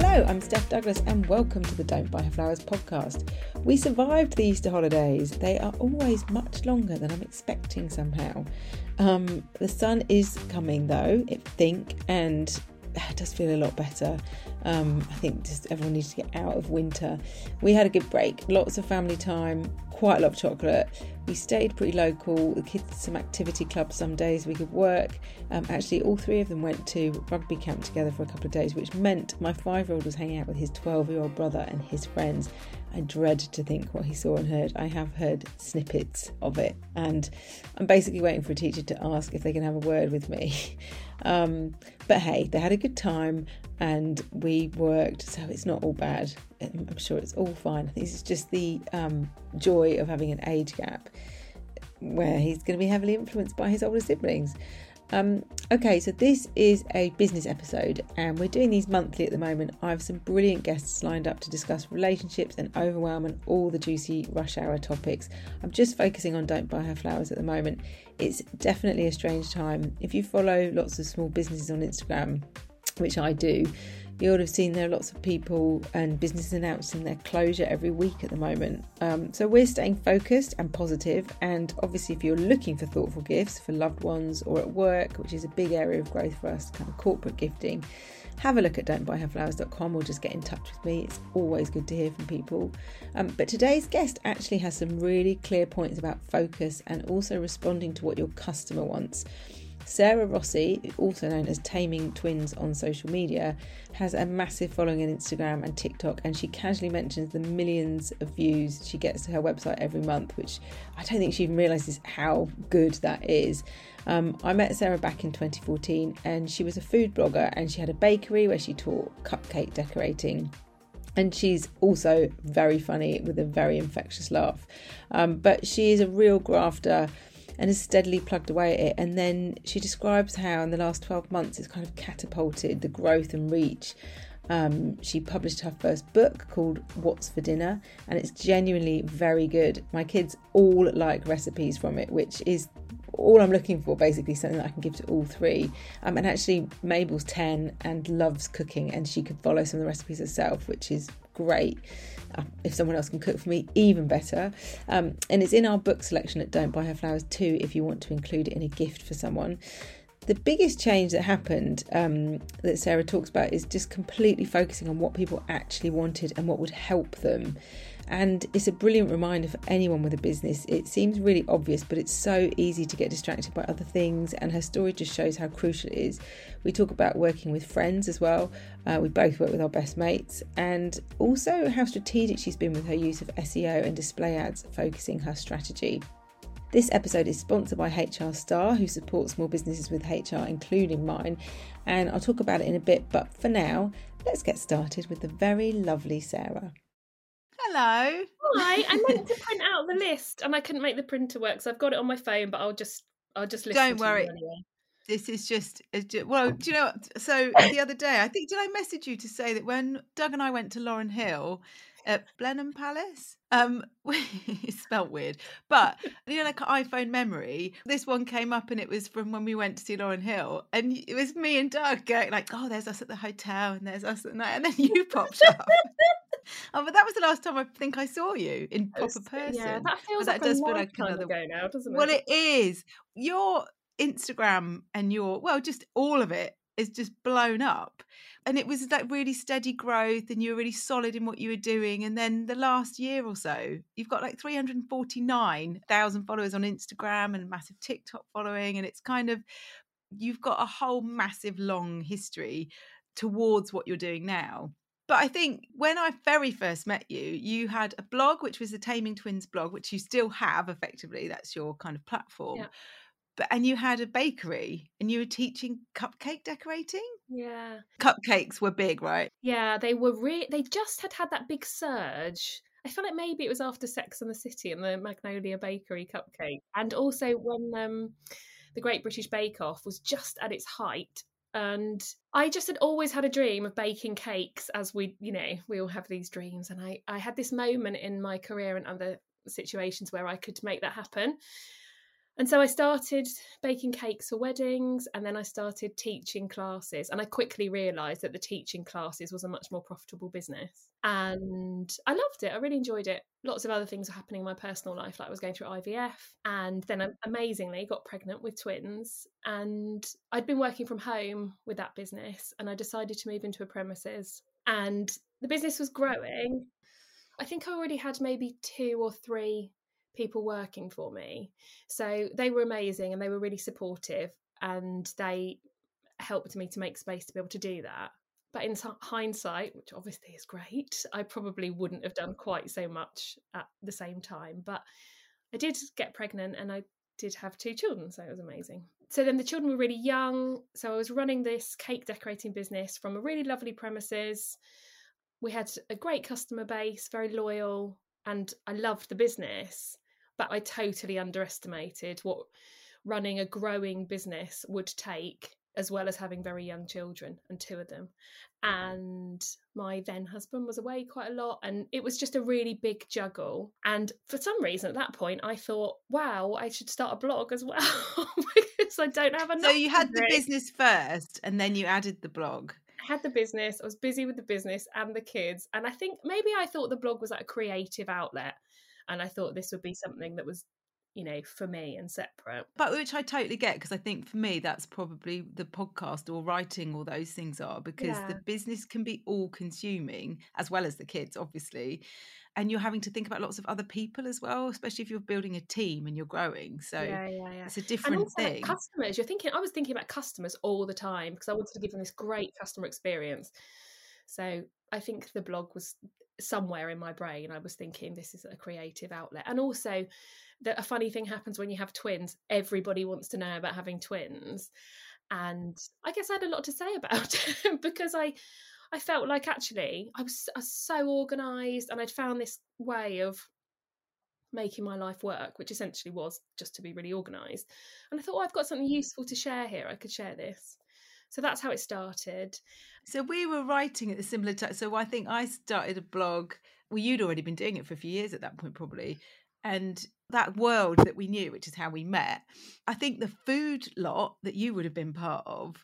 Hello, I'm Steph Douglas, and welcome to the Don't Buy Her Flowers podcast. We survived the Easter holidays. They are always much longer than I'm expecting somehow. Um, the sun is coming though, I think, and does feel a lot better. Um, I think just everyone needs to get out of winter. We had a good break, lots of family time, quite a lot of chocolate. We stayed pretty local. The kids did some activity clubs some days we could work. Um, actually, all three of them went to rugby camp together for a couple of days, which meant my five year old was hanging out with his 12 year old brother and his friends. I dread to think what he saw and heard. I have heard snippets of it, and I'm basically waiting for a teacher to ask if they can have a word with me. Um, but hey, they had a good time and we worked, so it's not all bad. I'm sure it's all fine. I think it's just the um, joy of having an age gap where he's going to be heavily influenced by his older siblings. Um, okay, so this is a business episode, and we're doing these monthly at the moment. I have some brilliant guests lined up to discuss relationships and overwhelm and all the juicy rush hour topics. I'm just focusing on Don't Buy Her Flowers at the moment. It's definitely a strange time. If you follow lots of small businesses on Instagram, which I do, you would have seen there are lots of people and businesses announcing their closure every week at the moment. Um, so we're staying focused and positive. and obviously, if you're looking for thoughtful gifts for loved ones or at work, which is a big area of growth for us, kind of corporate gifting, have a look at don'tbuyherflowers.com or just get in touch with me. It's always good to hear from people. Um, but today's guest actually has some really clear points about focus and also responding to what your customer wants. Sarah Rossi, also known as Taming Twins on social media, has a massive following on Instagram and TikTok, and she casually mentions the millions of views she gets to her website every month, which I don't think she even realizes how good that is. Um, I met Sarah back in 2014, and she was a food blogger, and she had a bakery where she taught cupcake decorating and she's also very funny with a very infectious laugh. Um, but she is a real grafter and has steadily plugged away at it. And then she describes how in the last 12 months it's kind of catapulted the growth and reach. Um, she published her first book called What's for Dinner, and it's genuinely very good. My kids all like recipes from it, which is all I'm looking for basically something that I can give to all three. Um, and actually, Mabel's 10 and loves cooking, and she could follow some of the recipes herself, which is great. Uh, if someone else can cook for me, even better. Um, and it's in our book selection at Don't Buy Her Flowers too, if you want to include it in a gift for someone. The biggest change that happened um, that Sarah talks about is just completely focusing on what people actually wanted and what would help them. And it's a brilliant reminder for anyone with a business. It seems really obvious, but it's so easy to get distracted by other things. And her story just shows how crucial it is. We talk about working with friends as well. Uh, we both work with our best mates, and also how strategic she's been with her use of SEO and display ads, focusing her strategy. This episode is sponsored by HR Star, who supports small businesses with HR, including mine, and I'll talk about it in a bit. But for now, let's get started with the very lovely Sarah. Hello. Hi. I meant to print out the list and I couldn't make the printer work, so I've got it on my phone. But I'll just, I'll just listen. Don't worry. Anyway. This is just, uh, just, well. Oh. Do you know? So the other day, I think did I message you to say that when Doug and I went to Lauryn Hill at Blenheim Palace, um, it's spelt weird, but you know, like iPhone memory. This one came up, and it was from when we went to see Lauryn Hill, and it was me and Doug going like, "Oh, there's us at the hotel, and there's us at night," and then you popped up. Oh, but that was the last time I think I saw you in proper person. Yeah, that feels that like does a feel like another- ago now, doesn't it? Well, it is. Your Instagram and your well, just all of it is just blown up. And it was like really steady growth, and you were really solid in what you were doing. And then the last year or so, you've got like 349,000 followers on Instagram and massive TikTok following. And it's kind of, you've got a whole massive long history towards what you're doing now. But I think when I very first met you, you had a blog, which was the Taming Twins blog, which you still have effectively. That's your kind of platform. Yeah. But and you had a bakery and you were teaching cupcake decorating. yeah, Cupcakes were big, right? yeah. They were re- They just had had that big surge. I feel like maybe it was after Sex and the City and the Magnolia Bakery cupcake, and also when um, the Great British Bake Off was just at its height. And I just had always had a dream of baking cakes, as we, you know, we all have these dreams. And I, I had this moment in my career and other situations where I could make that happen. And so I started baking cakes for weddings and then I started teaching classes. And I quickly realised that the teaching classes was a much more profitable business. And I loved it. I really enjoyed it. Lots of other things were happening in my personal life, like I was going through IVF. And then I amazingly got pregnant with twins. And I'd been working from home with that business and I decided to move into a premises. And the business was growing. I think I already had maybe two or three people working for me. So they were amazing and they were really supportive and they helped me to make space to be able to do that. But in hindsight, which obviously is great, I probably wouldn't have done quite so much at the same time. But I did get pregnant and I did have two children, so it was amazing. So then the children were really young. So I was running this cake decorating business from a really lovely premises. We had a great customer base, very loyal, and I loved the business but I totally underestimated what running a growing business would take, as well as having very young children and two of them. Mm-hmm. And my then husband was away quite a lot, and it was just a really big juggle. And for some reason, at that point, I thought, wow, I should start a blog as well because I don't have enough. So you had the business first, and then you added the blog had the business, I was busy with the business and the kids. And I think maybe I thought the blog was like a creative outlet and I thought this would be something that was you know for me and separate but which i totally get because i think for me that's probably the podcast or writing or those things are because yeah. the business can be all consuming as well as the kids obviously and you're having to think about lots of other people as well especially if you're building a team and you're growing so yeah, yeah, yeah. it's a different thing customers you're thinking i was thinking about customers all the time because i wanted to give them this great customer experience so I think the blog was somewhere in my brain. I was thinking this is a creative outlet. And also, that a funny thing happens when you have twins. Everybody wants to know about having twins. And I guess I had a lot to say about it because I I felt like actually I was, I was so organized and I'd found this way of making my life work, which essentially was just to be really organized. And I thought, oh, I've got something useful to share here. I could share this. So that's how it started. So we were writing at a similar time. So I think I started a blog. Well, you'd already been doing it for a few years at that point, probably. And that world that we knew, which is how we met, I think the food lot that you would have been part of,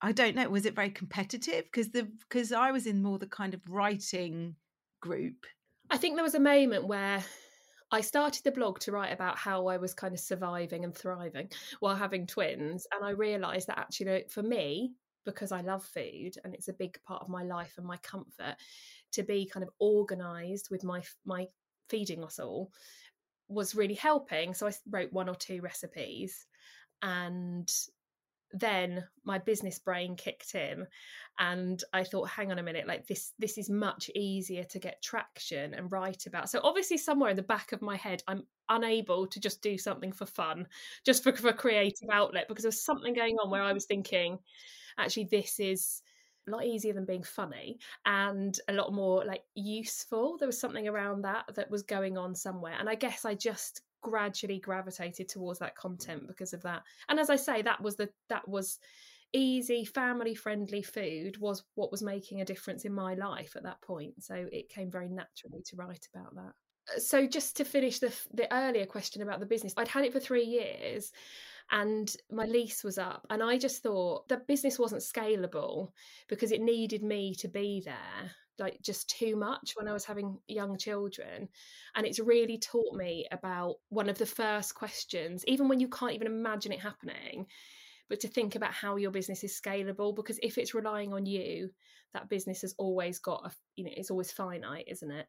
I don't know, was it very competitive? Because the because I was in more the kind of writing group. I think there was a moment where I started the blog to write about how I was kind of surviving and thriving while having twins. And I realized that actually, for me, because I love food and it's a big part of my life and my comfort, to be kind of organized with my my feeding us all was really helping. So I wrote one or two recipes and then my business brain kicked in and i thought hang on a minute like this this is much easier to get traction and write about. So obviously somewhere in the back of my head i'm unable to just do something for fun just for, for a creative outlet because there was something going on where i was thinking actually this is a lot easier than being funny and a lot more like useful. There was something around that that was going on somewhere and i guess i just gradually gravitated towards that content because of that. And as i say that was the that was easy family friendly food was what was making a difference in my life at that point. So it came very naturally to write about that. Uh, so just to finish the the earlier question about the business i'd had it for 3 years and my lease was up and i just thought the business wasn't scalable because it needed me to be there like just too much when I was having young children. And it's really taught me about one of the first questions, even when you can't even imagine it happening, but to think about how your business is scalable. Because if it's relying on you, that business has always got a, you know, it's always finite, isn't it?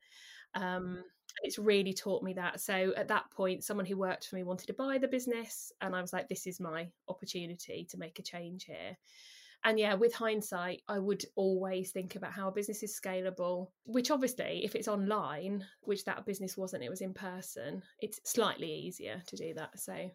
Um, it's really taught me that. So at that point, someone who worked for me wanted to buy the business, and I was like, this is my opportunity to make a change here and yeah with hindsight i would always think about how a business is scalable which obviously if it's online which that business wasn't it was in person it's slightly easier to do that. So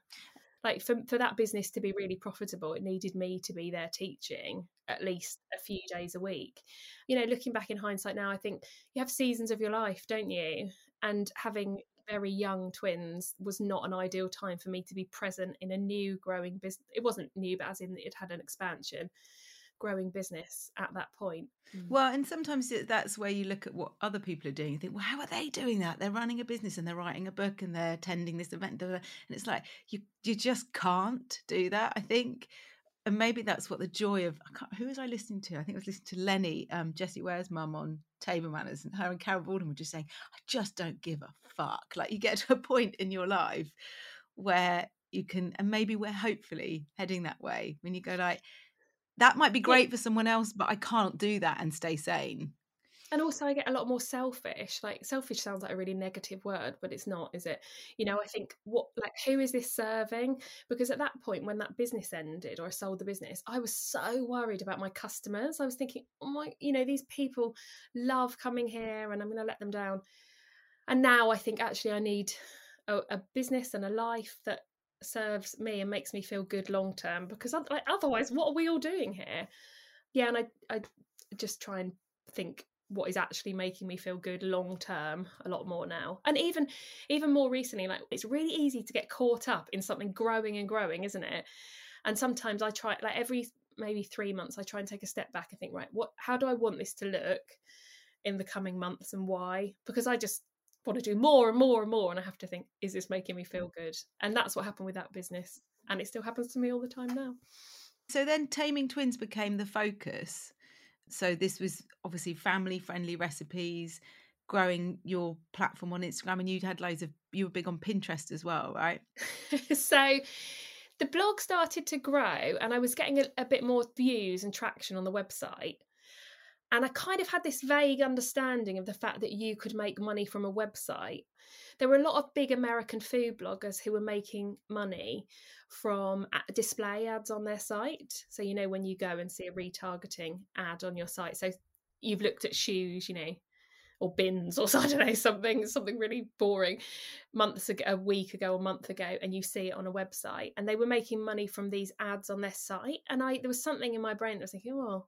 like for, for that business to be really profitable it needed me to be there teaching at least a few days a week. You know looking back in hindsight now i think you have seasons of your life don't you? And having very young twins was not an ideal time for me to be present in a new growing business. It wasn't new, but as in it had an expansion, growing business at that point. Mm. Well, and sometimes that's where you look at what other people are doing and think, well, how are they doing that? They're running a business and they're writing a book and they're attending this event, and it's like you you just can't do that. I think and maybe that's what the joy of who was I listening to? I think I was listening to Lennie, um, Jessie Ware's mum on Table Manners, and her and Carol Baldwin were just saying, "I just don't give a fuck." Like you get to a point in your life where you can, and maybe we're hopefully heading that way. When you go like, that might be great yeah. for someone else, but I can't do that and stay sane and also i get a lot more selfish like selfish sounds like a really negative word but it's not is it? You know i think what like who is this serving? Because at that point when that business ended or i sold the business i was so worried about my customers. I was thinking oh my you know these people love coming here and i'm going to let them down. And now i think actually i need a, a business and a life that serves me and makes me feel good long term because like, otherwise what are we all doing here? Yeah and i i just try and think what is actually making me feel good long term a lot more now. And even even more recently like it's really easy to get caught up in something growing and growing isn't it? And sometimes i try like every maybe 3 months i try and take a step back and think right what how do i want this to look in the coming months and why? Because i just want to do more and more and more and i have to think is this making me feel good? And that's what happened with that business and it still happens to me all the time now. So then taming twins became the focus so this was obviously family friendly recipes, growing your platform on Instagram, and you had loads of you were big on Pinterest as well, right? so the blog started to grow, and I was getting a, a bit more views and traction on the website. And I kind of had this vague understanding of the fact that you could make money from a website. There were a lot of big American food bloggers who were making money from display ads on their site. So, you know, when you go and see a retargeting ad on your site, so you've looked at shoes, you know, or bins or I don't know something something really boring months ago a week ago a month ago and you see it on a website and they were making money from these ads on their site and I there was something in my brain that was thinking oh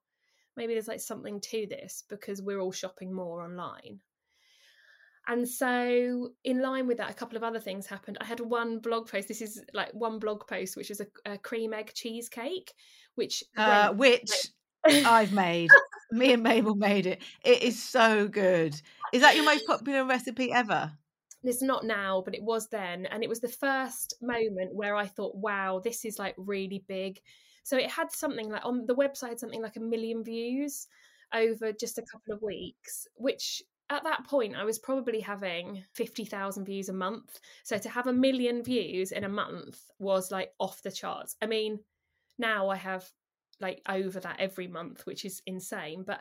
maybe there's like something to this because we're all shopping more online and so, in line with that, a couple of other things happened. I had one blog post. This is like one blog post, which is a, a cream egg cheesecake, which uh, went, which like... I've made. Me and Mabel made it. It is so good. Is that your most popular recipe ever? It's not now, but it was then, and it was the first moment where I thought, "Wow, this is like really big." So it had something like on the website, something like a million views over just a couple of weeks, which at that point, I was probably having 50,000 views a month. So to have a million views in a month was like off the charts. I mean, now I have like over that every month, which is insane. But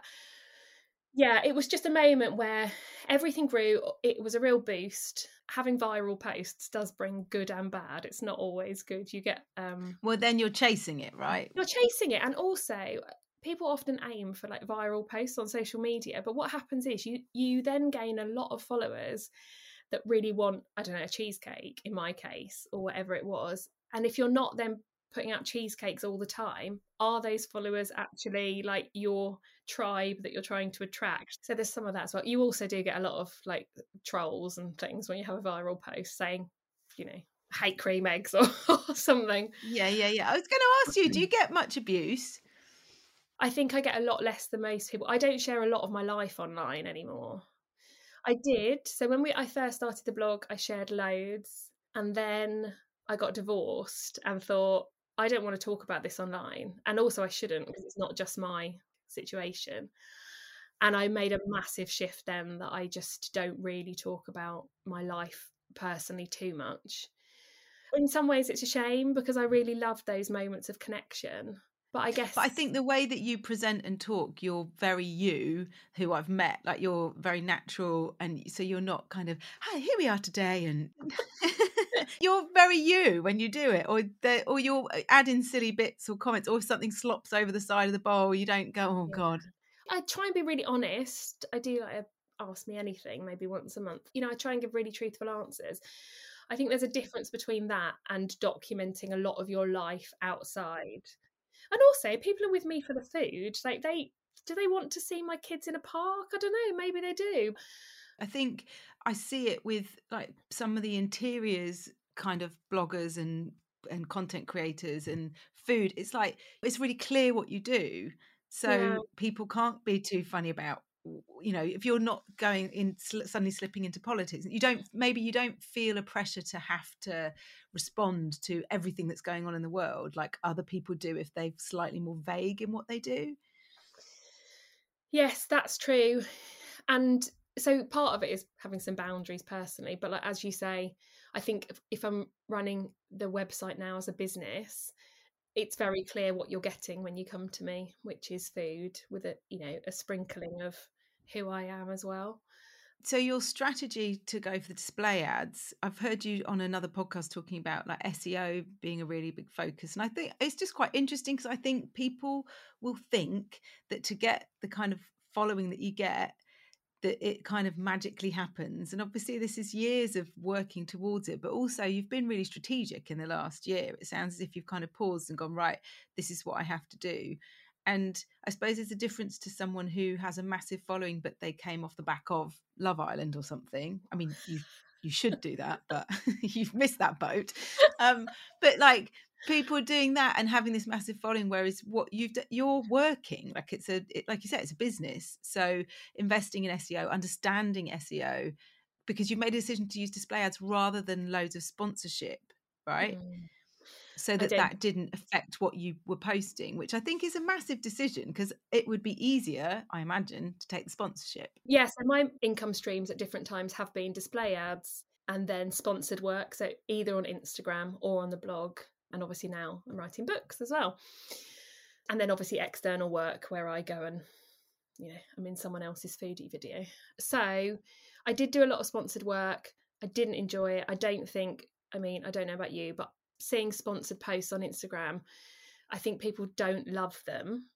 yeah, it was just a moment where everything grew. It was a real boost. Having viral posts does bring good and bad. It's not always good. You get um Well, then you're chasing it, right? You're chasing it and also people often aim for like viral posts on social media but what happens is you you then gain a lot of followers that really want i don't know a cheesecake in my case or whatever it was and if you're not then putting out cheesecakes all the time are those followers actually like your tribe that you're trying to attract so there's some of that as well you also do get a lot of like trolls and things when you have a viral post saying you know hate cream eggs or, or something yeah yeah yeah i was going to ask you do you get much abuse I think I get a lot less than most people. I don't share a lot of my life online anymore. I did. So when we I first started the blog, I shared loads, and then I got divorced and thought I don't want to talk about this online, and also I shouldn't because mm. it's not just my situation. And I made a massive shift then that I just don't really talk about my life personally too much. In some ways, it's a shame because I really love those moments of connection but I guess But I think the way that you present and talk, you're very you who I've met. Like you're very natural and so you're not kind of, hi, here we are today and you're very you when you do it. Or or you're uh, adding silly bits or comments or if something slops over the side of the bowl, you don't go, Oh. God. I try and be really honest. I do like ask me anything maybe once a month. You know, I try and give really truthful answers. I think there's a difference between that and documenting a lot of your life outside and also people are with me for the food like they do they want to see my kids in a park i don't know maybe they do i think i see it with like some of the interiors kind of bloggers and and content creators and food it's like it's really clear what you do So Yeah. people can't be too funny about you know if you're not going in suddenly slipping into politics you don't maybe you don't feel a pressure to have to respond to everything that's going on in the world like other people do if they're slightly more vague in what they do Yes, that's true. And so part of it is having some boundaries personally, but like as you say, I think if, if I'm running the website now as a business, it's very clear what you're getting when you come to me, which is food with a you know a sprinkling of who I am as well. so your strategy to go for the display ads i've heard you on another podcast talking about like seo being a really big focus and i think it's just quite interesting because i think people will think that to get the kind of following that you get that it kind of magically happens and obviously this is years of working towards it but also you've been really strategic in the last year it sounds as if you've kind of paused and gone right this is what i have to do and I suppose there's a difference to someone who has a massive following, but they came off the back of Love Island or something. I mean, you you should do that, but you've missed that boat. Um, but like people doing that and having this massive following, whereas what you've d- you're working like it's a it, like you said, it's a business. So investing in SEO, understanding SEO, because you've made a decision to use display ads rather than loads of sponsorship, right? Mm. so that that didn't affect what you were posting which i think is a massive decision because it would be easier i imagine to take the sponsorship Yes, and my income streams at different times have been display ads and then sponsored work. So either on Instagram or on the blog. And obviously now I'm writing books as well. And then obviously external work where I go and, you know, I'm in someone else's foodie video. So I did do a lot of sponsored work. I didn't enjoy it. I don't think, I mean, I don't know about you, but seeing sponsored posts on Instagram, I think people don't love them.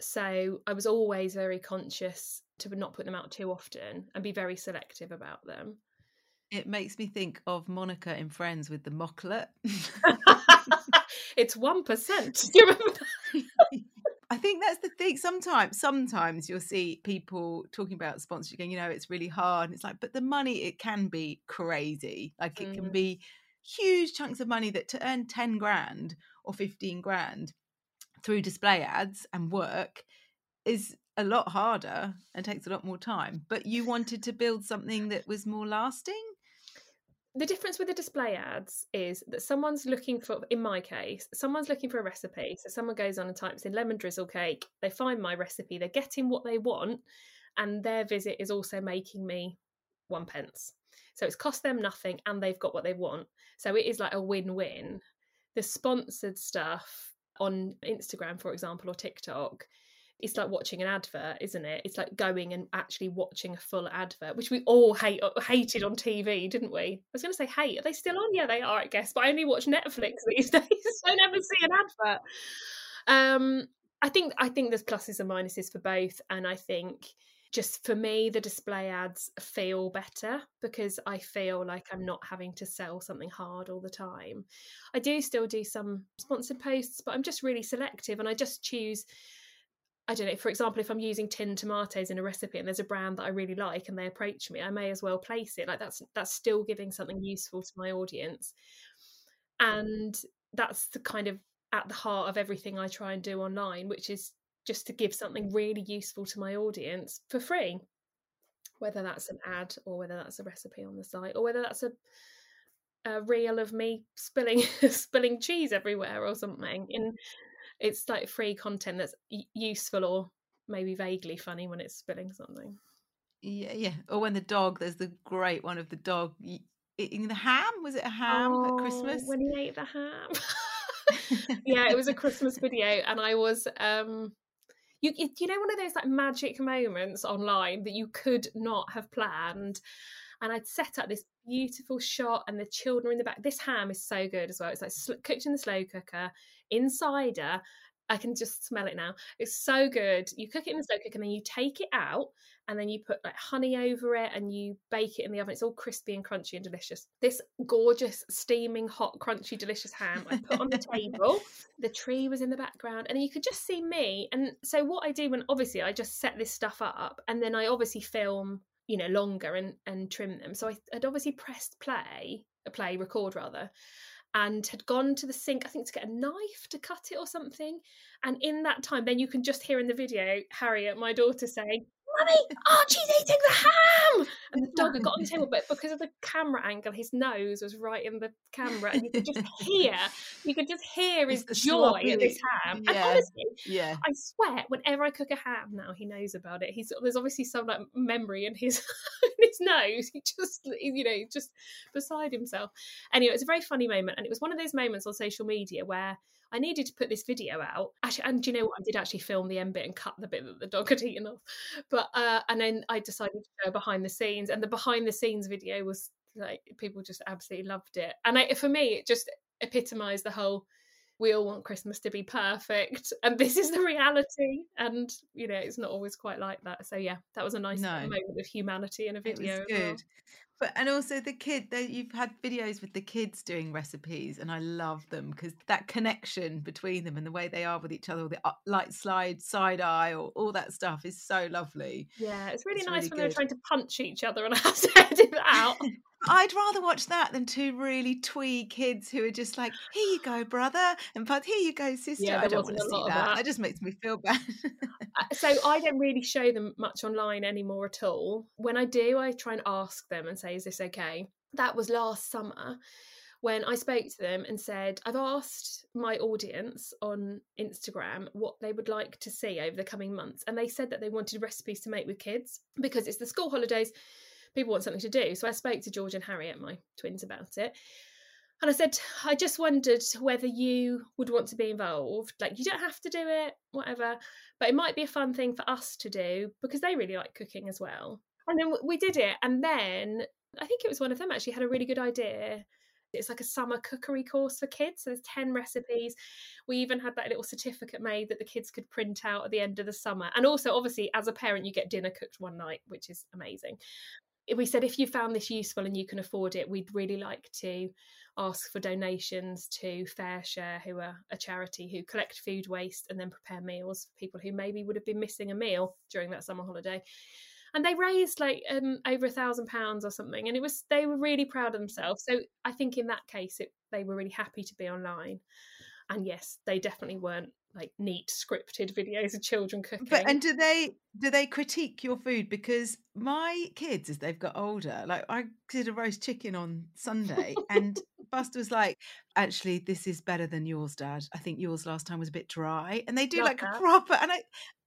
So I was always very conscious to not put them out too often and be very selective about them. it makes me think of monica in friends with the mockolate it's one percent. Do you remember? That? I think that's the thing. Sometimes, sometimes you'll see people talking about sponsorship, going, you know, it's really hard. And it's like, but the money, it can be crazy. Like it can Mm. be huge chunks of money that to earn 10 grand or 15 grand through display ads and work is a lot harder and takes a lot more time. But you wanted to build something that was more lasting. The difference with the display ads is that someone's looking for, in my case, someone's looking for a recipe. So someone goes on and types in lemon drizzle cake. They find my recipe. They're getting what they want, and their visit is also making me one pence. So it's cost them nothing, and they've got what they want. So it is like a win-win. The sponsored stuff on Instagram, for example, or TikTok, it's like watching an advert, isn't it? It's like going and actually watching a full advert, which we all hate hated on TV, didn't we? I was going to say hate. Are they still on? Yeah, they are, I guess. But I only watch Netflix these days. I never see an advert. Um, I think I think there's pluses and minuses for both, and I think just for me the display ads feel better because I feel like I'm not having to sell something hard all the time. I do still do some sponsored posts, but I'm just really selective and I just choose I don't know, for example, if I'm using tinned tomatoes in a recipe and there's a brand that I really like and they approach me, I may as well place it. Like that's that's still giving something useful to my audience. And that's the kind of at the heart of everything I try and do online, which is just to give something really useful to my audience for free. Whether that's an ad or whether that's a recipe on the site or whether that's a a reel of me spilling spilling cheese everywhere or something in it's like free content that's useful or maybe vaguely funny when it's spilling something. Yeah, yeah. Or when the dog, there's the great one of the dog eating the ham. Was it a ham at Christmas? Oh, when he ate the ham. yeah, it was a Christmas video, and I was um, you you know one of those like magic moments online that you could not have planned. And I'd set up this beautiful shot, and the children in the back. This ham is so good as well. It's like sl- cooked in the slow cooker in cider. I can just smell it now. It's so good. You cook it in the slow cooker, and then you take it out, and then you put like honey over it, and you bake it in the oven. It's all crispy and crunchy and delicious. This gorgeous, steaming, hot, crunchy, delicious ham I put on the table. The tree was in the background, and you could just see me. And so what I do when obviously I just set this stuff up, and then I obviously film you know longer and and trim them so I, i'd obviously pressed play a play record rather and had gone to the sink, I think, to get a knife to cut it or something. And in that time, then you can just hear in the video Harriet, my daughter, saying, Mummy, Archie's eating the ham! And the dog had got on the table, but because of the camera angle, his nose was right in the camera, and you could just hear, you could just hear his joy at this ham. Yeah. And honestly, yeah. I swear, whenever I cook a ham now, he knows about it. He's there's obviously some like memory in his in his nose. He just, you know, just beside himself. Anyway, it was a very funny moment, and it was one of those moments on social media where I needed to put this video out. Actually, and do you know what? I did actually film the end bit and cut the bit that the dog had eaten off. But uh, and then I decided to go behind the scenes, and the behind the scenes video was like people just absolutely loved it. And I, for me, it just epitomised the whole. We all want Christmas to be perfect, and this is the reality. And you know, it's not always quite like that. So yeah, that was a nice no. moment of humanity in a video. good. Well. But and also the kid that you've had videos with the kids doing recipes, and I love them because that connection between them and the way they are with each other, the uh, light slide, side eye, or all that stuff is so lovely. Yeah, it's really it's nice really when good. they're trying to punch each other, and I have to edit that out. I'd rather watch that than two really twee kids who are just like, "Here you go, brother," and "But here you go, sister." Yeah, I don't want to see that. that. Just makes me feel bad. Uh, so I don't really show them much online anymore at all. When I do, I try and ask them and say, "Is this okay?" That was last summer when I spoke to them and said, I've asked my audience on Instagram what they would like to see over the coming months. And they said that they wanted recipes to make with kids because it's the school holidays people want something to do. So I spoke to George and Harriet, my twins, about it. And I said, I just wondered whether you would want to be involved. Like, you don't have to do it, whatever, but it might be a fun thing for us to do because they really like cooking as well. And then we did it. And then I think it was one of them actually had a really good idea. It's like a summer cookery course for kids. So there's 10 recipes. We even had that little certificate made that the kids could print out at the end of the summer. And also, obviously, as a parent, you get dinner cooked one night, which is amazing we said if you found this useful and you can afford it, we'd really like to ask for donations to FareShare, who are a charity who collect food waste and then prepare meals for people who maybe would have been missing a meal during that summer holiday. And they raised like um, over a thousand pounds or something, and it was they were really proud of themselves. So I think in that case, it, they were really happy to be online. And yes, they definitely weren't like neat scripted videos of children cooking. But and do they do they critique your food? Because my kids, as they've got older, like I did a roast chicken on Sunday, and Buster was like, "Actually, this is better than yours, Dad. I think yours last time was a bit dry." And they do Not like that. a proper, and I.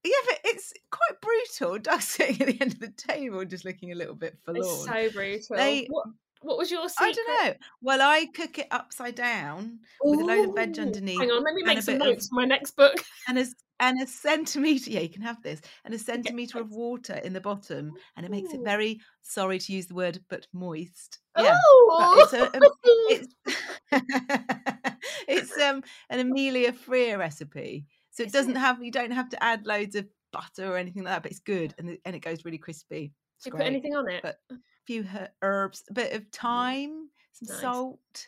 Yeah, but it's quite brutal. Doug's sitting at the end of the table, just looking a little bit forlorn. It's so brutal. They, what, what was your secret? I don't know. Well, I cook it upside down Ooh. with a load of veg underneath. Hang on, let me make some notes of, for my next book. And a, and a centimetre, yeah, you can have this, and a centimetre of water in the bottom. And it makes it very, sorry to use the word, but moist. Yeah. Oh. It's, a, it's, it's um, an Amelia Freer recipe. So it Is doesn't it? have, you don't have to add loads of butter or anything like that, but it's good and, and it goes really crispy. It's Do you great. put anything on it? But, few herbs, a bit of thyme, some nice. salt,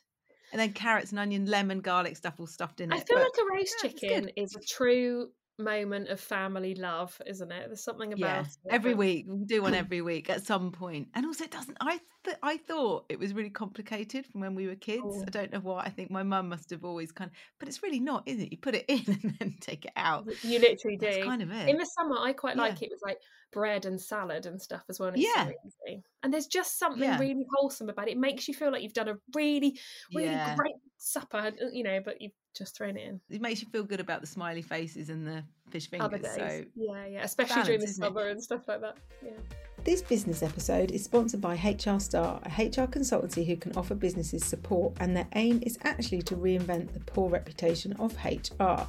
and then carrots and onion, lemon, garlic stuff all stuffed in it. I feel but, like a roast yeah, chicken is a true moment of family love, isn't it? There's something about yeah, every week. We do one every week at some point, and also it doesn't. I th- I thought it was really complicated from when we were kids. Oh. I don't know why. I think my mum must have always kind of, but it's really not, is it? You put it in and then take it out. You literally do. That's kind of it. In the summer, I quite yeah. like it with like bread and salad and stuff as well. And yeah. So and there's just something yeah. really wholesome about it. It makes you feel like you've done a really, really great supper, uh, you know, but you've just thrown it in. It makes you feel good about the smiley faces and the fish fingers. So yeah, yeah, especially balance, during the summer and stuff like that. Yeah. This business episode is sponsored by HR Star, a HR consultancy who can offer businesses support, and their aim is actually to reinvent the poor reputation of HR.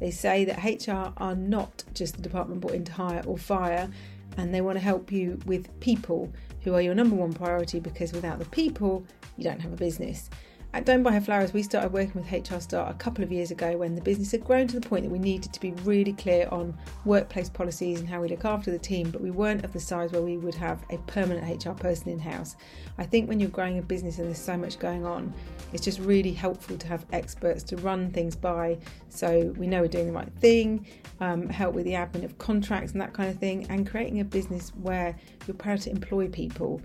They say that HR are not just the department brought in to hire or fire, and they want to help you with people who are your number one priority because without the people, you don't have a business. At Don't Buy Her Flowers, we started working with HR Star a couple of years ago when the business had grown to the point that we needed to be really clear on workplace policies and how we look after the team, but we weren't of the size where we would have a permanent HR person in house. I think when you're growing a business and there's so much going on, it's just really helpful to have experts to run things by so we know we're doing the right thing, um, help with the admin of contracts and that kind of thing, and creating a business where you're proud to employ people.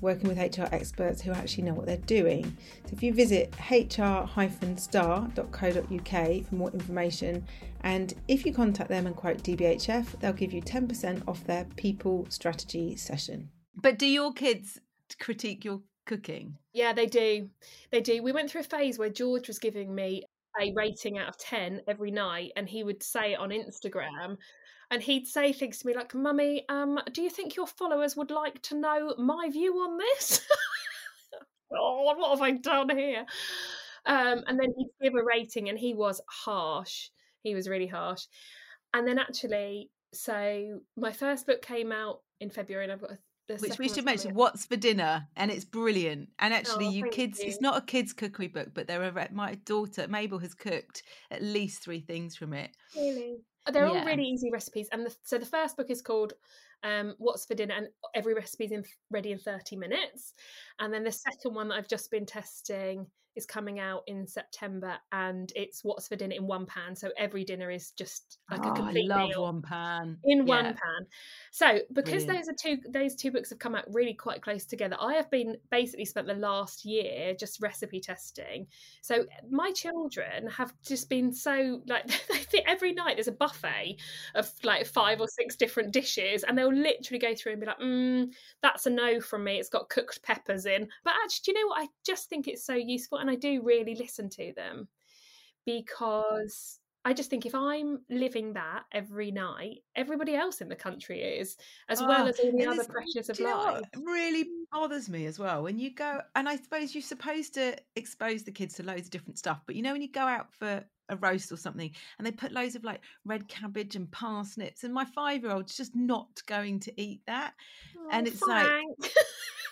Working with HR experts who actually know what they're doing. So if you visit hr-star.co.uk for more information, and if you contact them and quote DBHF, they'll give you 10% off their people strategy session. But do your kids critique your cooking? Yeah, they do. They do. We went through a phase where George was giving me a rating out of 10 every night and he would say on Instagram and he'd say things to me like mummy um do you think your followers would like to know my view on this? Oh what have i done here? Um and then he'd give a rating and he was harsh. He was really harsh. And then actually so my first book came out in february and i've got a which we should mention what's for dinner and it's brilliant. And actually oh, you kids you. it's not a kids cookery book but there are my daughter mabel has cooked at least three things from it. Really they're yeah. all really easy recipes and the, so the first book is called um, what's for dinner and every recipe is in, ready in 30 minutes and then the second one that i've just been testing is coming out in September, and it's what's for dinner in one pan. So every dinner is just like oh, a complete I love meal one pan in yeah. one pan. So because Brilliant. those are two, those two books have come out really quite close together. I have been basically spent the last year just recipe testing. So my children have just been so like every night there's a buffet of like five or six different dishes, and they'll literally go through and be like, mm, "That's a no from me. It's got cooked peppers in." But actually, do you know what? I just think it's so useful and I do really listen to them because I just think if I'm living that every night, everybody else in the country is, as oh, well ah, as all the other pressures of life. really bothers me as well when you go, and I suppose you're supposed to expose the kids to loads of different stuff, but you know when you go out for a roast or something and they put loads of like red cabbage and parsnips, and my five year old's just not going to eat that, oh, and it's like.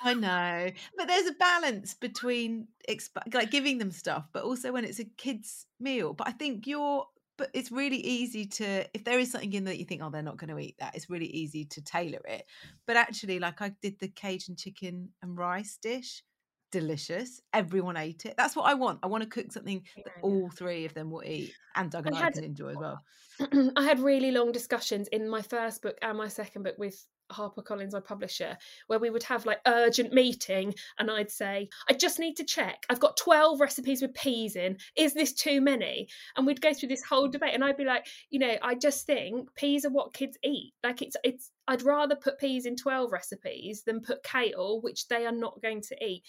I know, but there's a balance between exp- like giving them stuff, but also when it's a kid's meal. But I think you're, but it's really easy to if there is something in that you think, oh, they're not going to eat that. It's really easy to tailor it. But actually, like I did the Cajun chicken and rice dish, delicious. Everyone ate it. That's what I want. I want to cook something yeah, that all three of them will eat, and Doug and I, I had, can enjoy as well. I had really long discussions in my first book and my second book with HarperCollins, my publisher, where we would have like urgent meeting and I'd say, I just need to check. I've got 12 recipes with peas in. Is this too many? And we'd go through this whole debate and I'd be like, you know, I just think peas are what kids eat. Like it's it's I'd rather put peas in 12 recipes than put kale, which they are not going to eat.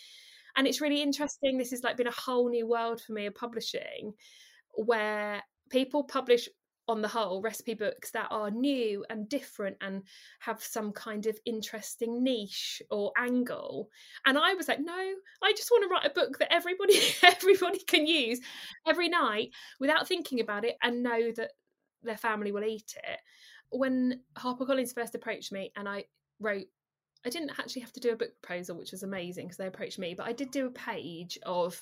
And it's really interesting. This has like been a whole new world for me of publishing where people publish on the whole, recipe books that are new and different and have some kind of interesting niche or angle. And I was like, no, I just want to write a book that everybody everybody can use every night without thinking about it and know that their family will eat it. When HarperCollins first approached me and I wrote I didn't actually have to do a book proposal, which was amazing because they approached me, but I did do a page of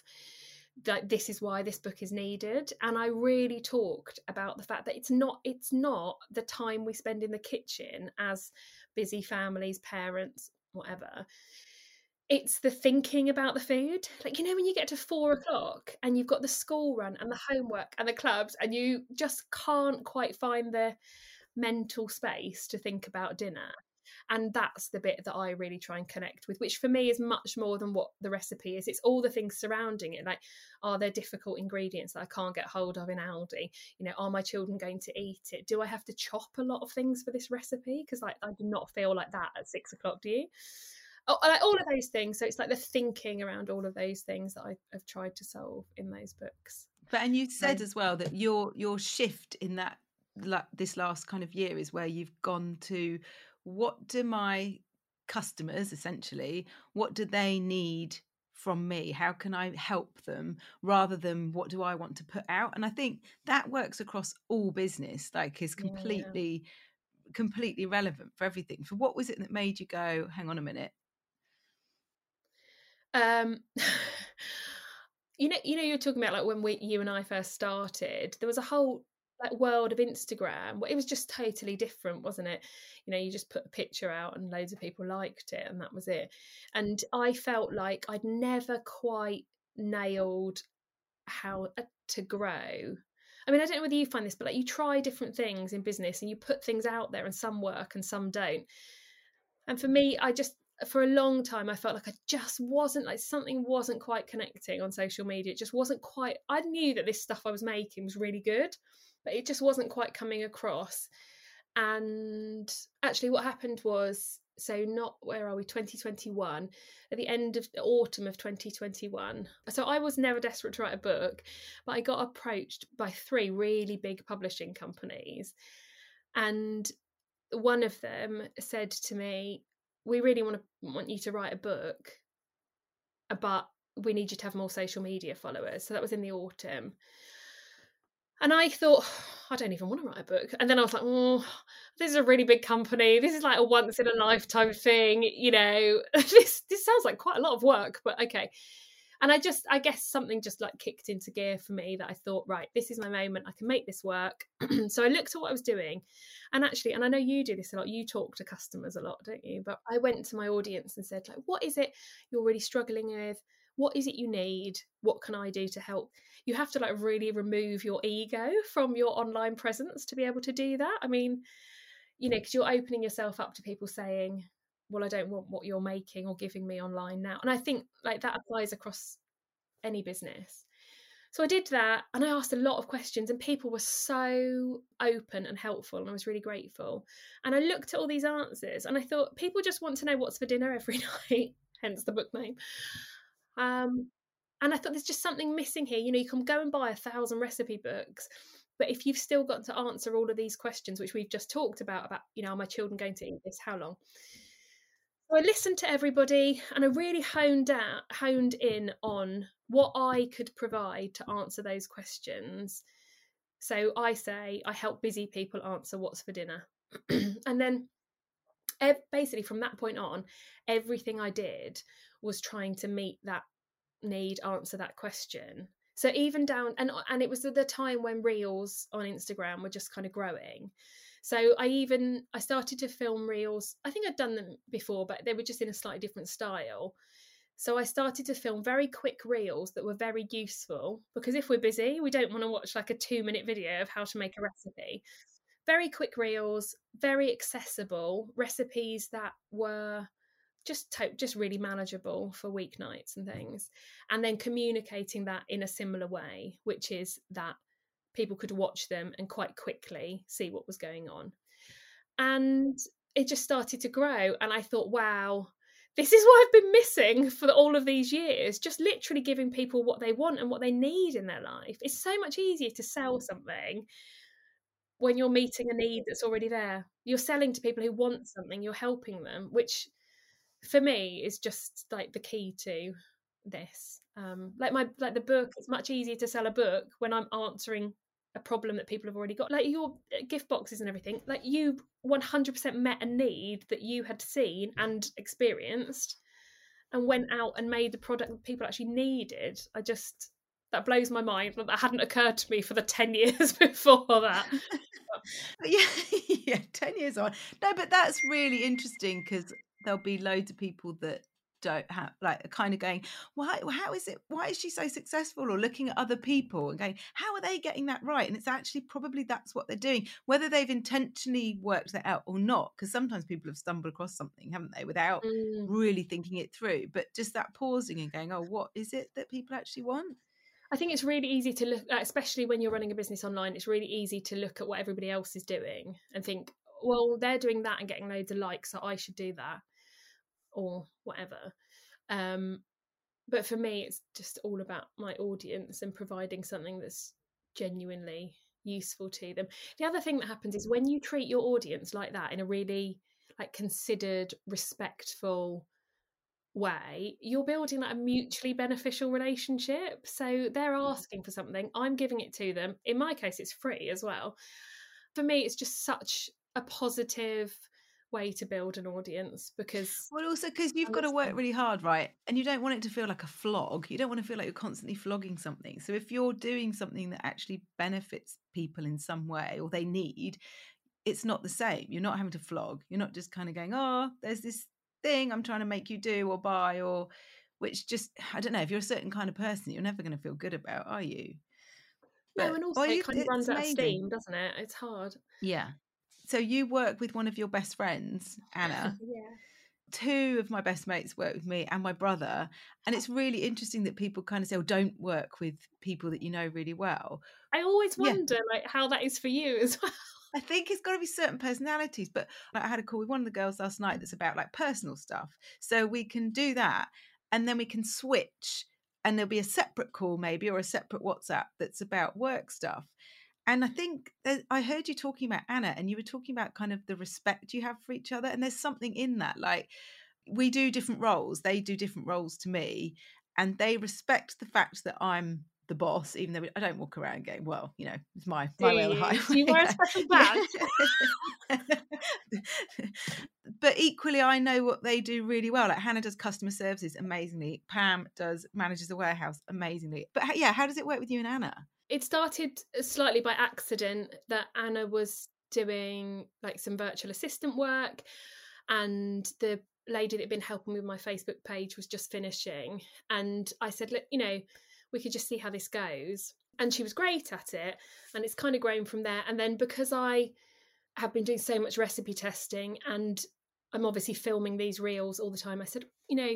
like this is why this book is needed. And i really talked about the fact that it's not it's not the time we spend in the kitchen as busy families parents whatever. It's the thinking about the food. Like you know when you get to four o'clock and you've got the school run and the homework and the clubs and you just can't quite find the mental space to think about dinner and that's the bit that i really try and connect with which for me is much more than what the recipe is. It's all the things surrounding it like are there difficult ingredients that i can't get hold of in aldi? You know are my children going to eat it? Do i have to chop a lot of things for this recipe? Because like i do not feel like that at six o'clock do you? Oh, like all of those things. So it's like the thinking around all of those things that i have tried to solve in those books. But and you said um, as well that your your shift in that like this last kind of year is where you've gone to what do my customers essentially what do they need from me? How can i help them rather than what do i want to put out? And i think that works across all business like is completely yeah. completely relevant for everything. For what was it that made you go hang on a minute um you know you know you're talking about like when we you and i first started there was a whole like world of Instagram, it was just totally different, wasn't it? You know, you just put a picture out and loads of people liked it, and that was it. And I felt like I'd never quite nailed how uh, to grow. I mean, I don't know whether you find this, but like you try different things in business and you put things out there, and some work and some don't. And for me, I just for a long time I felt like I just wasn't like something wasn't quite connecting on social media. It just wasn't quite I knew that this stuff I was making was really good, but it just wasn't quite coming across. And actually what happened was so not where are we? 2021 at the end of the autumn of 2021 so i was never desperate to write a book but i got approached by three really big publishing companies. And one of them said to me we really want to want you to write a book uh, but we need you to have more social media followers. So that was in the autumn and I thought, I don't even want to write a book. And then I was like, oh, this is a really big company. This is like a once in a lifetime thing. You know, this this sounds like quite a lot of work, but okay. And I just, I guess something just like kicked into gear for me that I thought, right, this is my moment. I can make this work. so I looked at what I was doing. And actually, and I know you do this a lot, you talk to customers a lot, don't you? But I went to my audience and said, like, what is it you're really struggling with? What is it you need? What can i do to help? You have to like really remove your ego from your online presence to be able to do that. I mean you know because you're opening yourself up to people saying well i don't want what you're making or giving me online now. And i think like that applies across any business. So I did that and I asked a lot of questions, and people were so open and helpful, and I was really grateful. And I looked at all these answers and I thought, people just want to know what's for dinner every night, hence the book name. Um, and I thought there's just something missing here. You know, you can go and buy a thousand recipe books, but if you've still got to answer all of these questions, which we've just talked about, about, you know, are my children going to eat this? How long? So I listened to everybody and I really honed out, honed in on what I could provide to answer those questions. So I say I help busy people answer what's for dinner. and then basically from that point on, everything I did was trying to meet that need, answer that question. So even down and and it was at the time when reels on Instagram were just kind of growing. So I even I started to film reels. I think I'd done them before, but they were just in a slightly different style. So I started to film very quick reels that were very useful because if we're busy, we don't want to watch like a 2 minute video of how to make a recipe. Very quick reels, very accessible recipes that were just to- just really manageable for weeknights and mm. things and then communicating that in a similar way which is that people could watch them and quite quickly see what was going on. And it just started to grow and i thought wow this is what i've been missing for all of these years just literally giving people what they want and what they need in their life. It's so much easier to sell mm. something when you're meeting a need that's already there. You're selling to people who want something you're helping them which for me is just like the key to this um like my like the book it's much easier to sell a book when i'm answering a problem that people have already got like your uh, gift boxes and everything like you 100% met a need that you had seen and experienced and went out and made the product that people actually needed. I just that blows my mind that hadn't occurred to me for the 10 years before that. Yeah yeah 10 years on no but that's really interesting because there'll be loads of people that don't have like kind of going why how is it why is she so successful or looking at other people and going how are they getting that right and it's actually probably that's what they're doing whether they've intentionally worked that out or not because sometimes people have stumbled across something haven't they without mm. really thinking it through but just that pausing and going oh what is it that people actually want I think it's really easy to look, especially when you're running a business online. It's really easy to look at what everybody else is doing and think, well, they're doing that and getting loads of likes, so I should do that or whatever. Um, but for me, it's just all about my audience and providing something that's genuinely useful to them. The other thing that happens is when you treat your audience like that in a really like considered, respectful way, you're building like a mutually beneficial relationship. So they're mm. asking for something, I'm giving it to them. In my case, it's free as well. For me, it's just such a positive way to build an audience because well also because you've got to work really hard right? And you don't want it to feel like a flog. You don't want to feel like you're constantly flogging something. So if you're doing something that actually benefits people in some way or they need it's not the same. You're not having to flog. You're not just kind of going oh there's this thing i'm trying to make you do or buy or which just i don't know if you're a certain kind of person you're never going to feel good about are you? But, no, and also it kind of runs out of steam, doesn't it? It's hard. Yeah, so you work with one of your best friends, Anna. yeah. two of my best mates work with me and my brother. And it's really interesting that people kind of say, oh, don't work with people that you know really well. I always wonder yeah. like how that is for you as well. I think it's got to be certain personalities. But I had a call with one of the girls last night that's about like personal stuff. So we can do that and then we can switch and there'll be a separate call maybe or a separate WhatsApp that's about work stuff. And I think I heard you talking about Anna and you were talking about kind of the respect you have for each other. And there's something in that. Like we do different roles, they do different roles to me, and they respect the fact that I'm the boss, even though I don't walk around going, well, you know, it's my my way or the highway. You wear a special badge. but equally, I know what they do really well. Like Hannah does customer services amazingly. Pam does manages the warehouse amazingly. But yeah, how does it work with you and Anna? It started uh, slightly by accident that Anna was doing like some virtual assistant work, and the lady that had been helping with my Facebook page was just finishing. And I said, look, you know, we could just see how this goes. And she was great at it. And it's kind of grown from there. And then because I have been doing so much recipe testing and I'm obviously filming these reels all the time, I said, you know,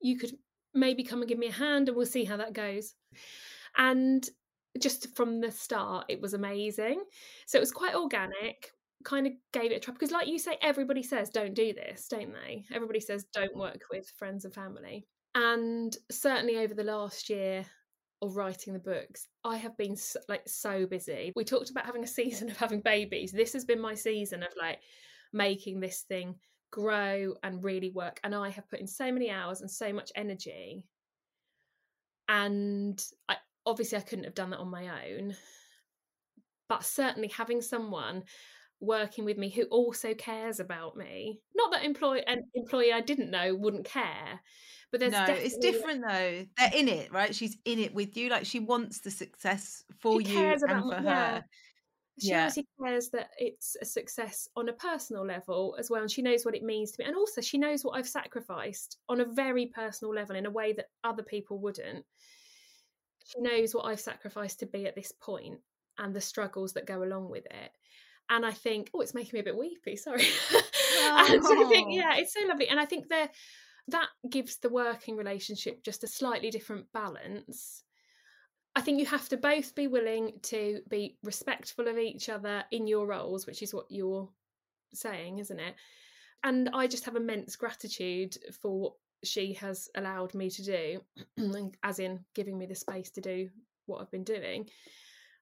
you could maybe come and give me a hand and we'll see how that goes. And just from the start, it was amazing. So it was quite organic, kind of gave it a try because, like you say, everybody says don't do this, don't they? Everybody says don't mm. work with friends and family. And certainly over the last year, of writing the books i have been so, like so busy we talked about having a season of having babies this has been my season of like making this thing grow and really work and i have put in so many hours and so much energy and i obviously i couldn't have done that on my own but certainly having someone working with me who also cares about me not that employee an employee i didn't know wouldn't care but there's no, it's different though. They're in it, right? She's in it with you. Like she wants the success for you and for her. Yeah. She yeah. obviously cares that it's a success on a personal level as well, and she knows what it means to me. And also, she knows what I've sacrificed on a very personal level in a way that other people wouldn't. She knows what I've sacrificed to be at this point and the struggles that go along with it. And I think, oh, it's making me a bit weepy. Sorry. Oh. and I think, oh. yeah, it's so lovely. And I think they're that gives the working relationship just a slightly different balance. I think you have to both be willing to be respectful of each other in your roles, which is what you're saying, isn't it? And I just have immense gratitude for she has allowed me to do, as in giving me the space to do what I've been doing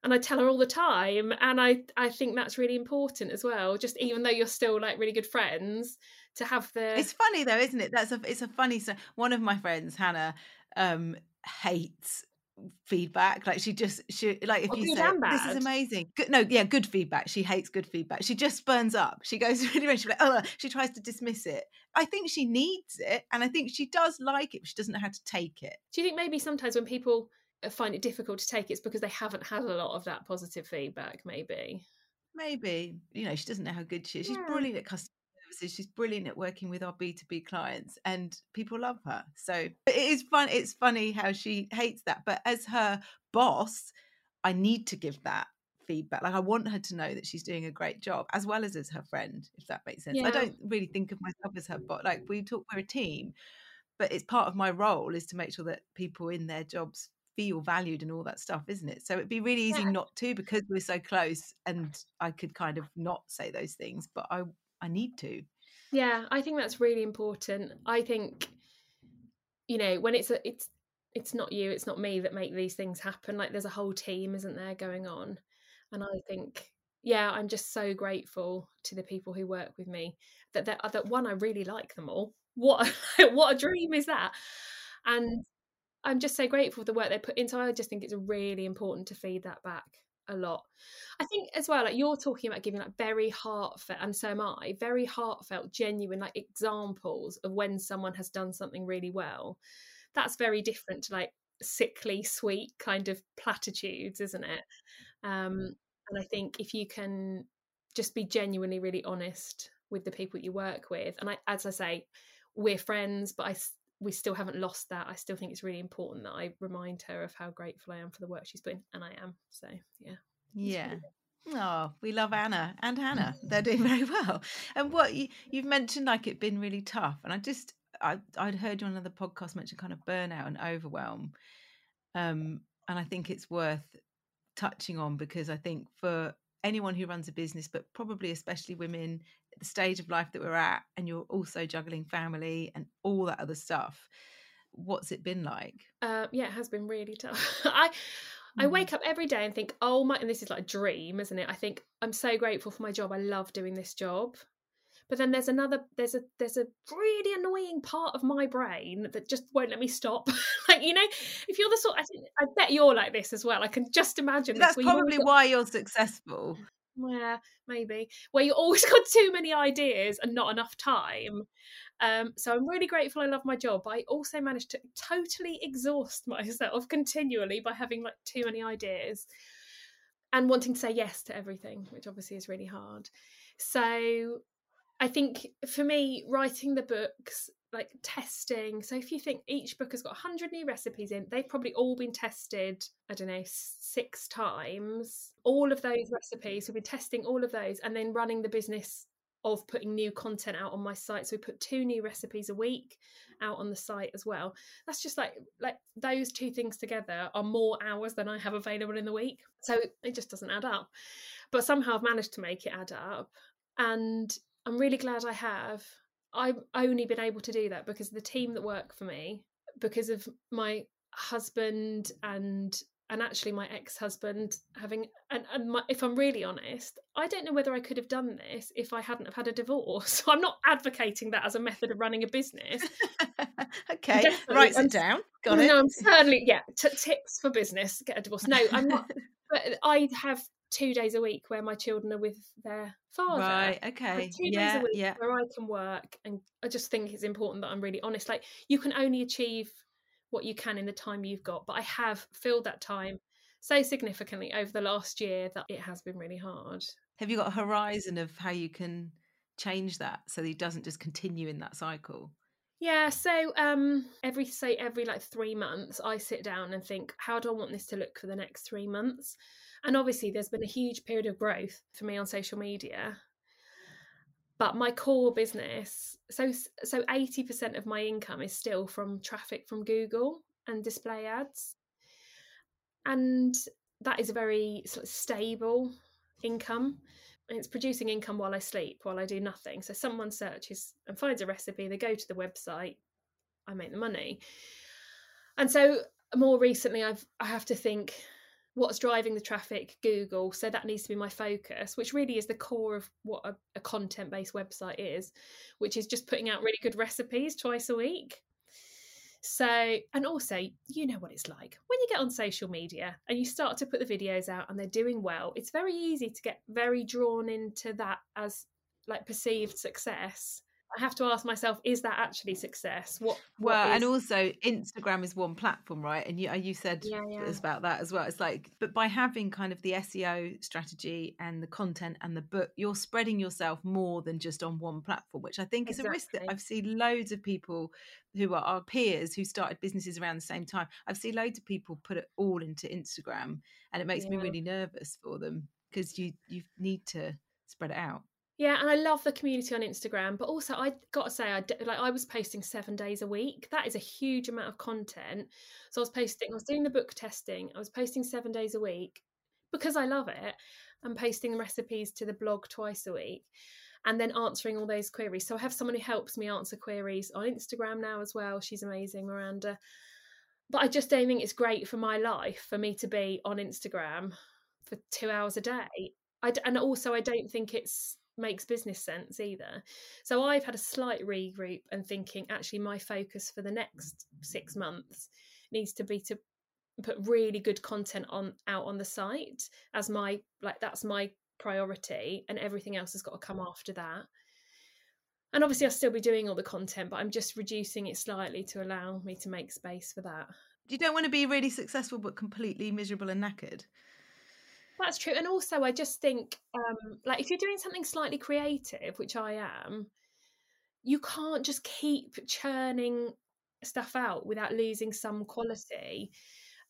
and I tell her all the time and I I think that's really important as well just even though you're still like really good friends to have the It's funny though isn't it? That's a it's a funny one of my friends Hannah um hates feedback like she just she like if you say this is amazing good no yeah good feedback she hates good feedback she just burns up she goes really red she's like oh she tries to dismiss it. I think she needs it and i think she does like it but she doesn't know how to take it. Do you think maybe sometimes when people uh, find it difficult to take it's because they haven't had a lot of that positive feedback maybe? Maybe you know she doesn't know how good she is she's yeah. brilliant at customer services she's brilliant at working with our b2b clients and people love her so it is fun it's funny how she hates that but as her boss i need to give that feedback like i want her to know that she's doing a great job as well as as her friend if that makes sense yeah. i don't really think of myself as her but like we talk we're a team but it's part of my role is to make sure that people in their jobs feel valued and all that stuff, isn't it? So it'd be really easy yeah. not to because we're so close and I could kind of not say those things, but I I need to. Yeah, I think that's really important. I think you know, when it's a it's it's not you, it's not me that make these things happen. Like there's a whole team, isn't there, going on? And I think yeah, I'm just so grateful to the people who work with me that that, uh, that one I really like them all. What what a dream is that? And I'm just so grateful for the work they put into. I just think it's really important to feed that back a lot. I think as well, like you're talking about giving like very heartfelt, and so am I, very heartfelt, genuine like examples of when someone has done something really well. That's very different to like sickly sweet kind of platitudes, isn't it? Um, and I think if you can just be genuinely really honest with the people you work with, and I, as I say, we're friends, but I we still haven't lost that. I still think it's really important that I remind her of how grateful I am for the work she's put in, and I am. So yeah, yeah. Oh, we love Anna and Hannah. They're doing very well. And what you, you've mentioned, like it been really tough. And I just, I, I'd heard you on another podcast mention kind of burnout and overwhelm. Um, and I think it's worth touching on because I think for anyone who runs a business, but probably especially women the stage of life that we're at, and you're also juggling family and all that other stuff, what's it been like? Uh, yeah, it has been really tough. I I Mm. wake up every day and think, oh my, and this is like a dream, isn't it? I think I'm so grateful for my job. I love doing this job. But then there's another, there's a, there's a really annoying part of my brain that just won't let me stop. like you know, if you're the sort, I, think, I bet you're like this as well. I can just imagine. That's this, where you've always probably why you're successful. Yeah, maybe. Where you always got too many ideas and not enough time. Um, so I'm really grateful I love my job. I also managed to totally exhaust myself continually by having like too many ideas and wanting to say yes to everything, which obviously is really hard. So I think for me, writing the books, like testing. So if you think each book has got 100 new recipes in, they've probably all been tested, I don't know, six times. All of those recipes, we've been testing all of those and then running the business of putting new content out on my site. So we put two new recipes a week out on the site as well. That's just like like those two things together are more hours than I have available in the week. So it just doesn't add up. But somehow I've managed to make it add up. And I'm really glad I have. I've only been able to do that because of the team that work for me, because of my husband and and actually my ex-husband having and, and my, if i'm really honest i don't know whether i could have done this if i hadn't have had a divorce so i'm not advocating that as a method of running a business okay, Definitely. writes I'm- it down. Got no, it. No i'm certainly yeah t- tips for business get a divorce no i'm not but i have two days a week where my children are with their father Right. Okay. two Yeah. days a week Yeah. where I can work, and I just think it's important that I'm really honest. Like you can only achieve what you can in the time you've got, but I have filled that time so significantly over the last year that it has been really hard. Have you got a horizon of how you can change that so that it doesn't just continue in that cycle? Yeah, so um every say every like 3 months I sit down and think how do I want this to look for the next 3 months? And obviously there's been a huge period of growth for me on social media. But my core business, so so 80% of my income is still from traffic from Google and display ads. And that is a very sort of stable income it's producing income while I sleep, while I do nothing. So someone searches and finds a recipe, they go to the website, I make the money. And so more recently I've I have to think what's driving the traffic google. So that needs to be my focus which really is the core of what a, a content-based website is which is just putting out really good recipes twice a week. So and also you know what it's like. When you get on social media and you start to put the videos out and they're doing well it's very easy to get very drawn into that as like perceived success i have to ask myself is that actually success what, what Well, and also Instagram is one platform, right? And you you said Yeah, yeah. about that as well. It's like, but by having kind of the SEO strategy and the content and the book, you're spreading yourself more than just on one platform, which I think is a risk that I've seen loads of people who are our peers who started businesses around the same time. I've seen loads of people put it all into Instagram, and it makes me really nervous for them because you you need to spread it out. Yeah, and I love the community on Instagram, but also I got to say, I like I was posting seven days a week. That is a huge amount of content. So I was posting, I was doing the book testing. I was posting seven days a week because I love it, and posting recipes to the blog twice a week, and then answering all those queries. So I have someone who helps me answer queries on Instagram now as well. She's amazing, Miranda. But I just don't think it's great for my life for me to be on Instagram for two hours a day. I and also I don't think it's makes business sense either. So I've had a slight regroup and thinking actually my focus for the next six months needs to be to put really good content on out on the site as my like that's my priority and everything else has got to come after that. And obviously I'll still be doing all the content, but I'm just reducing it slightly to allow me to make space for that. You don't want to be really successful but completely miserable and knackered. That's true. And also, I just think, um, like, if you're doing something slightly creative, which I am, you can't just keep churning stuff out without losing some quality.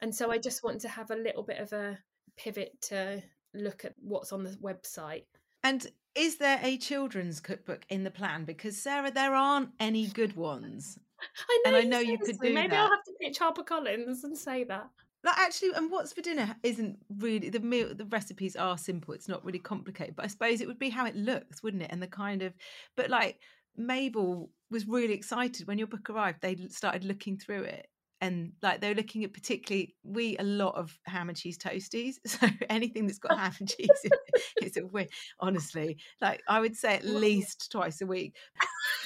And so I just want to have a little bit of a pivot to look at what's on the website. And is there a children's cookbook in the plan? Because Sarah, there aren't any good ones. I know, and I know you could do Maybe that. I'll have to pitch HarperCollins and say that. Like actually, and what's for dinner isn't really the meal. The recipes are simple. It's not really complicated. But I suppose it would be how it looks, wouldn't it? And the kind of, but like Mabel was really excited when your book arrived. They started looking through it, and like they were looking at particularly we eat a lot of ham and cheese toasties. So anything that's got ham and cheese in it is a win. Honestly, like I would say at least twice a week.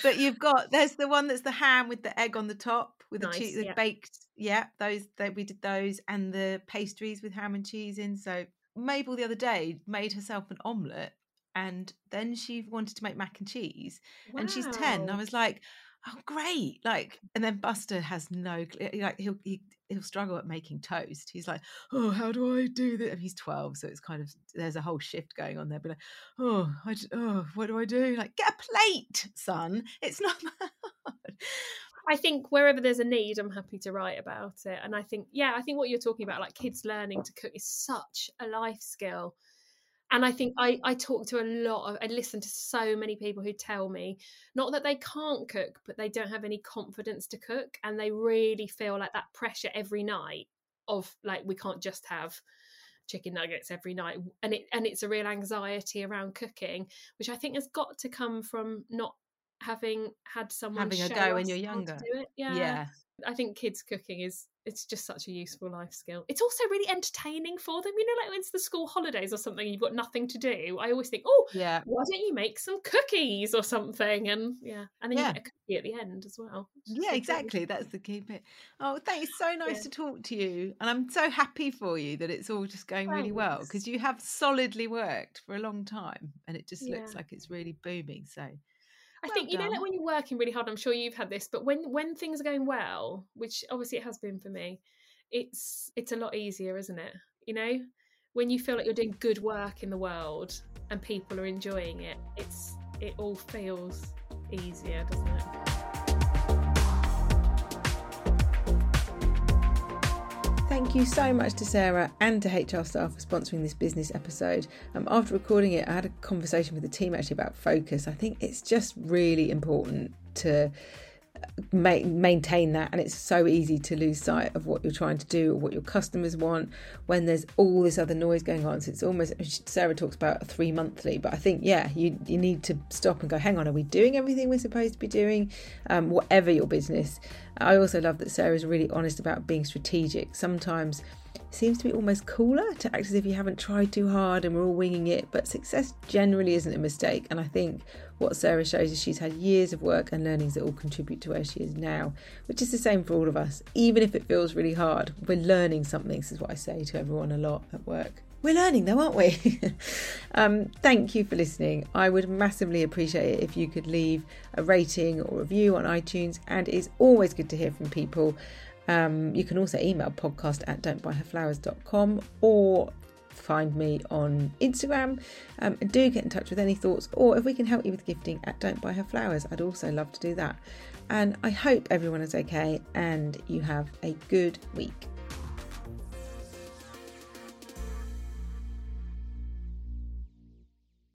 But you've got there's the one that's the ham with the egg on the top with Nice, the cheese, the yeah. baked. Yeah, those that we did those and the pastries with ham and cheese in. So Mabel the other day made herself an omelette and then she wanted to make mac and cheese and she's 10 i was like oh great like and then buster has no like he'll he, he'll struggle at making toast he's like oh how do i do this and he's 12 so it's kind of there's a whole shift going on there but like oh I, oh what do i do like get a plate son it's not that hard I think wherever there's a need, I'm happy to write about it. And I think, yeah, I think what you're talking about, like kids learning to cook, is such a life skill. And I think I, I talk to a lot of, I listen to so many people who tell me not that they can't cook, but they don't have any confidence to cook. And they really feel like that pressure every night of like, we can't just have chicken nuggets every night and it and it's a real anxiety around cooking which i think has got to come from not having had someone Having a go when you're younger. do it. Yeah. yeah I think kids cooking is it's just such a useful life skill. It's also really entertaining for them. You know, like when it's the school holidays or something, you've got nothing to do. I always think, oh, yeah why don't you make some cookies or something? And yeah, and then Yeah. you get a cookie at the end as well. yeah so exactly that's the key bit oh thank you so nice Yeah. to talk to you and i'm so happy for you that it's all just going really well because you have solidly worked for a long time and it just looks like it's really booming so I Well think you know, like when you're working really hard. I'm sure you've had this, but when when things are going well, which obviously it has been for me, it's it's a lot easier, isn't it? You know, when you feel like you're doing good work in the world and people are enjoying it, it's it all feels easier, doesn't it? Thank you so much to Sarah and to HR Star for sponsoring this business episode. Um, after recording it, I had a conversation with the team actually about focus. I think it's just really important to ma- maintain that, and it's so easy to lose sight of what you're trying to do or what your customers want when there's all this other noise going on. So it's almost Sarah talks about three monthly, but I think yeah, you you need to stop and go. Hang on, are we doing everything we're supposed to be doing? Um, whatever your business. I also love that Sarah's really honest about being strategic. Sometimes seems to be almost cooler to act as if you haven't tried too hard and we're all winging it, but success generally isn't a mistake. And I think what Sarah shows is she's had years of work and learnings that all contribute to where she is now, which is the same for all of us. Even if it feels really hard, we're learning something. This is what I say to everyone a lot at work. We're learning though, aren't we? um, thank you for listening. I would massively appreciate it if you could leave a rating or review on iTunes, and it's always good to hear from people. Um, you can also email podcast at don'tbuyherflowers.com or find me on Instagram. Um, do get in touch with any thoughts or if we can help you with gifting at Don't Buy Her Flowers. I'd also love to do that. And I hope everyone is okay and you have a good week.